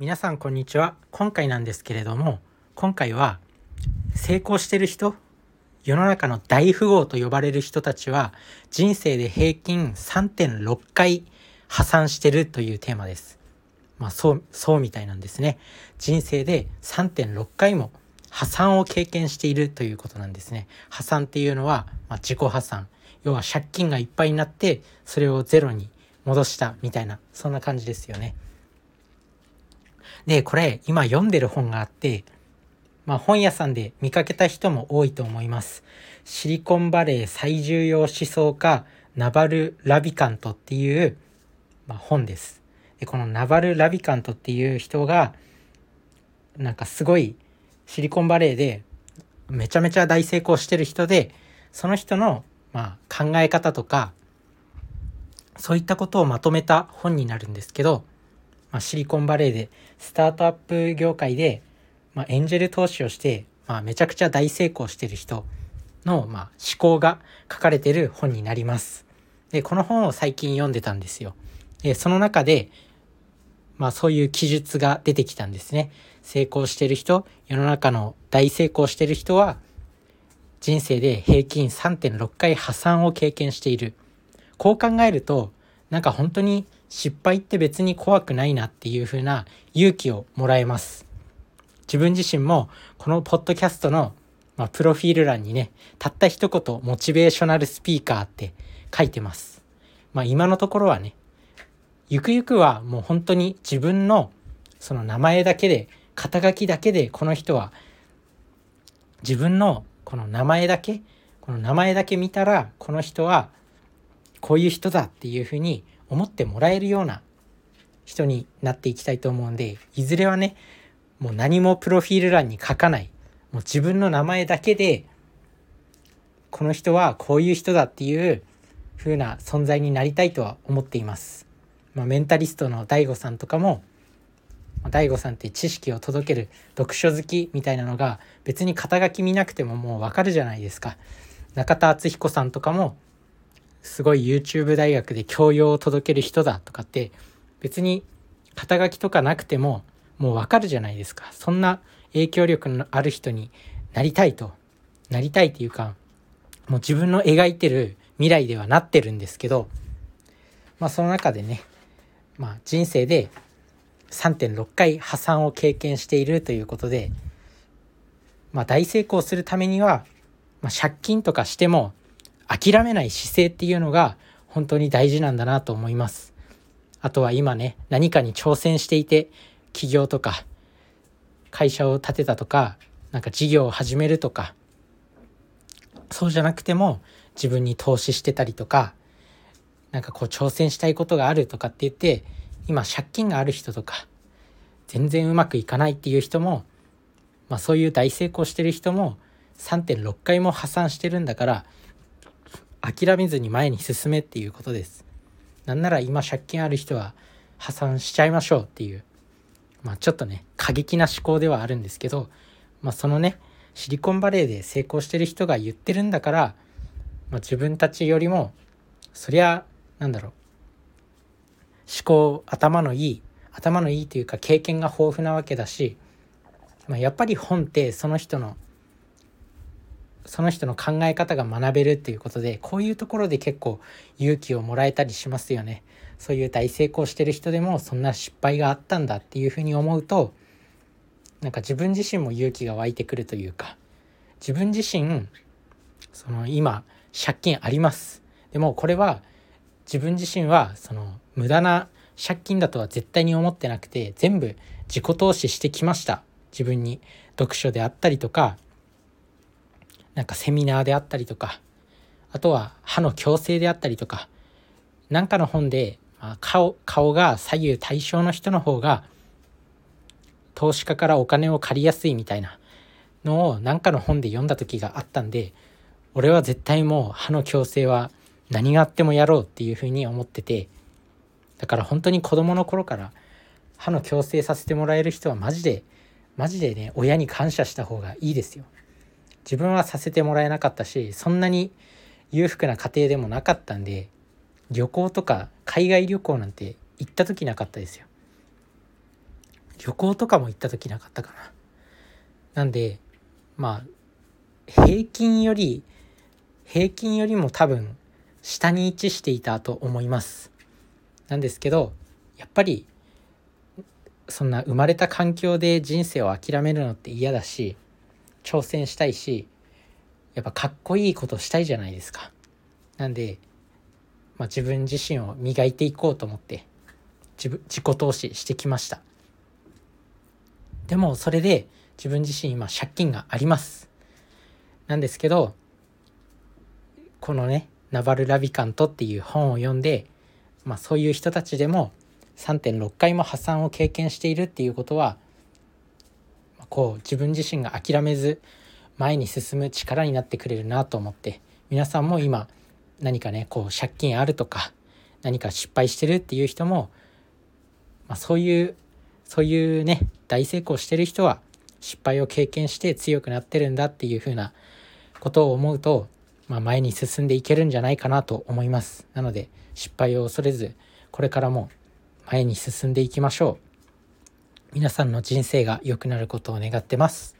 皆さんこんにちは。今回なんですけれども今回は成功してる人世の中の大富豪と呼ばれる人たちは人生で平均3.6回破産してるというテーマです。まあそうそうみたいなんですね。人生で3.6回も破産を経験しているということなんですね。破産っていうのは、まあ、自己破産。要は借金がいっぱいになってそれをゼロに戻したみたいなそんな感じですよね。で、これ今読んでる本があって、まあ本屋さんで見かけた人も多いと思います。シリコンバレー最重要思想家ナバル・ラビカントっていう、まあ、本です。で、このナバル・ラビカントっていう人が、なんかすごいシリコンバレーでめちゃめちゃ大成功してる人で、その人の、まあ、考え方とか、そういったことをまとめた本になるんですけど、まあ、シリコンバレーでスタートアップ業界で、まあ、エンジェル投資をして、まあ、めちゃくちゃ大成功してる人の、まあ、思考が書かれてる本になります。で、この本を最近読んでたんですよ。で、その中で、まあそういう記述が出てきたんですね。成功してる人、世の中の大成功してる人は、人生で平均3.6回破産を経験している。こう考えると、なんか本当に失敗って別に怖くないなっていう風な勇気をもらえます。自分自身もこのポッドキャストの、まあ、プロフィール欄にね、たった一言モチベーショナルスピーカーって書いてます。まあ今のところはね、ゆくゆくはもう本当に自分のその名前だけで、肩書きだけでこの人は自分のこの名前だけ、この名前だけ見たらこの人はこういう人だっていうふうに思ってもらえるような人になっていきたいと思うんでいずれはねもう何もプロフィール欄に書かないもう自分の名前だけでこの人はこういう人だっていう風な存在になりたいとは思っています。まあ、メンタリストの DAIGO さんとかも DAIGO さんって知識を届ける読書好きみたいなのが別に肩書き見なくてももうわかるじゃないですか。中田敦彦さんとかもすごい YouTube 大学で教養を届ける人だとかって別に肩書きとかなくてももうわかるじゃないですか。そんな影響力のある人になりたいとなりたいっていうかもう自分の描いてる未来ではなってるんですけどまあその中でねまあ人生で3.6回破産を経験しているということでまあ大成功するためには、まあ、借金とかしても諦めない姿勢っていうのが本当に大事なんだなと思います。あとは今ね、何かに挑戦していて、起業とか、会社を建てたとか、なんか事業を始めるとか、そうじゃなくても自分に投資してたりとか、なんかこう挑戦したいことがあるとかって言って、今借金がある人とか、全然うまくいかないっていう人も、まあそういう大成功してる人も3.6回も破産してるんだから、諦めずに前に進めっていうことです。なんなら今借金ある人は破産しちゃいましょうっていう、まあちょっとね、過激な思考ではあるんですけど、まあそのね、シリコンバレーで成功してる人が言ってるんだから、まあ、自分たちよりも、そりゃ、なんだろう、思考、頭のいい、頭のいいというか経験が豊富なわけだし、まあ、やっぱり本ってその人のその人の考え方が学べるっていうことでこういうところで結構勇気をもらえたりしますよね。そういう大成功してる人でもそんな失敗があったんだっていうふうに思うとなんか自分自身も勇気が湧いてくるというか自分自身その今借金あります。でもこれは自分自身はその無駄な借金だとは絶対に思ってなくて全部自己投資してきました自分に読書であったりとかなんかセミナーであったりとかあとは歯の矯正であったりとか何かの本で、まあ、顔顔が左右対称の人の方が投資家からお金を借りやすいみたいなのを何かの本で読んだ時があったんで俺は絶対もう歯の矯正は何があってもやろうっていうふうに思っててだから本当に子供の頃から歯の矯正させてもらえる人はマジでマジでね親に感謝した方がいいですよ。自分はさせてもらえなかったしそんなに裕福な家庭でもなかったんで旅行とか海外旅行なんて行った時なかったですよ旅行とかも行った時なかったかな。なんでまあ平均より平均よりも多分下に位置していたと思います。なんですけどやっぱりそんな生まれた環境で人生を諦めるのって嫌だし挑戦したいしやっぱかっこいいことしたいじゃないですか。なんで、まあ、自分自身を磨いていこうと思って自分自己投資してきました。でもそれで自分自身今借金があります。なんですけどこのね「ナバル・ラビカント」っていう本を読んで、まあ、そういう人たちでも3.6回も破産を経験しているっていうことはこう自分自身が諦めず前に進む力になってくれるなと思って皆さんも今何かねこう借金あるとか何か失敗してるっていう人も、まあ、そういうそういうね大成功してる人は失敗を経験して強くなってるんだっていう風なことを思うと、まあ、前に進んでいけるんじゃないかなと思います。なので失敗を恐れずこれからも前に進んでいきましょう。皆さんの人生が良くなることを願ってます。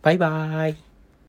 バイバーイ。